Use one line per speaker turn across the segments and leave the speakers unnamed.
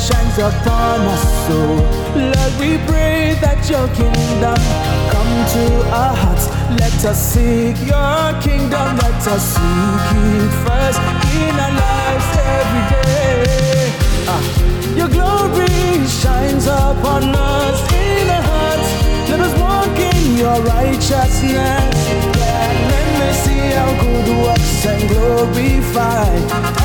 shines upon us, soul. Lord, we pray that your kingdom come to our hearts. Let us seek your kingdom. Let us seek it first in our lives every day. Ah. Your glory shines upon us in our hearts. Let us walk in your righteousness. Let me see our good works and glorify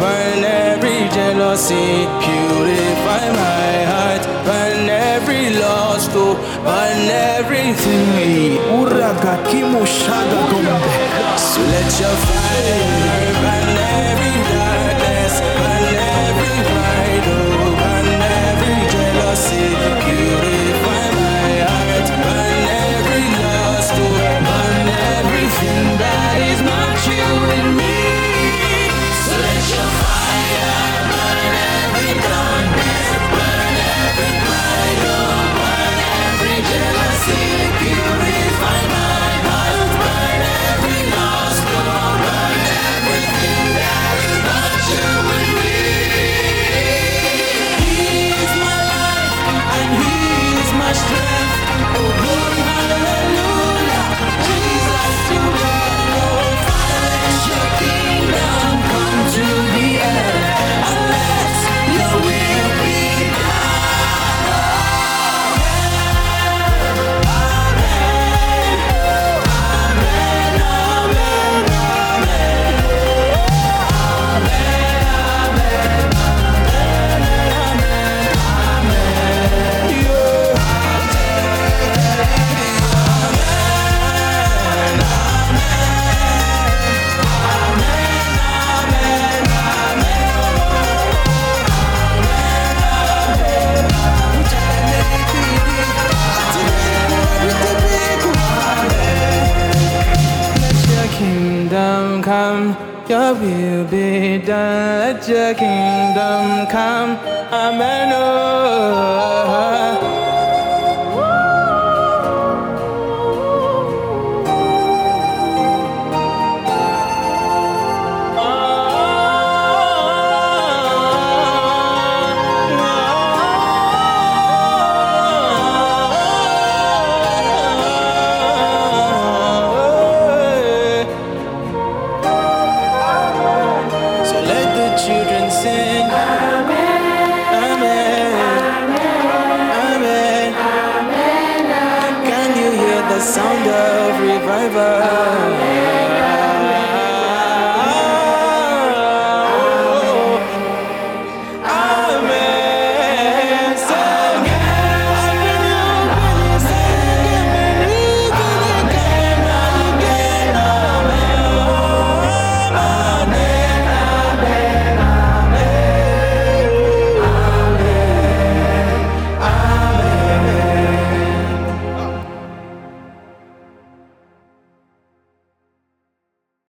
burn every jealousy, purify my heart, burn every lost oh, burn everything. So let your fire. will be done. Let your kingdom come. Amen. Oh. the sound of revival.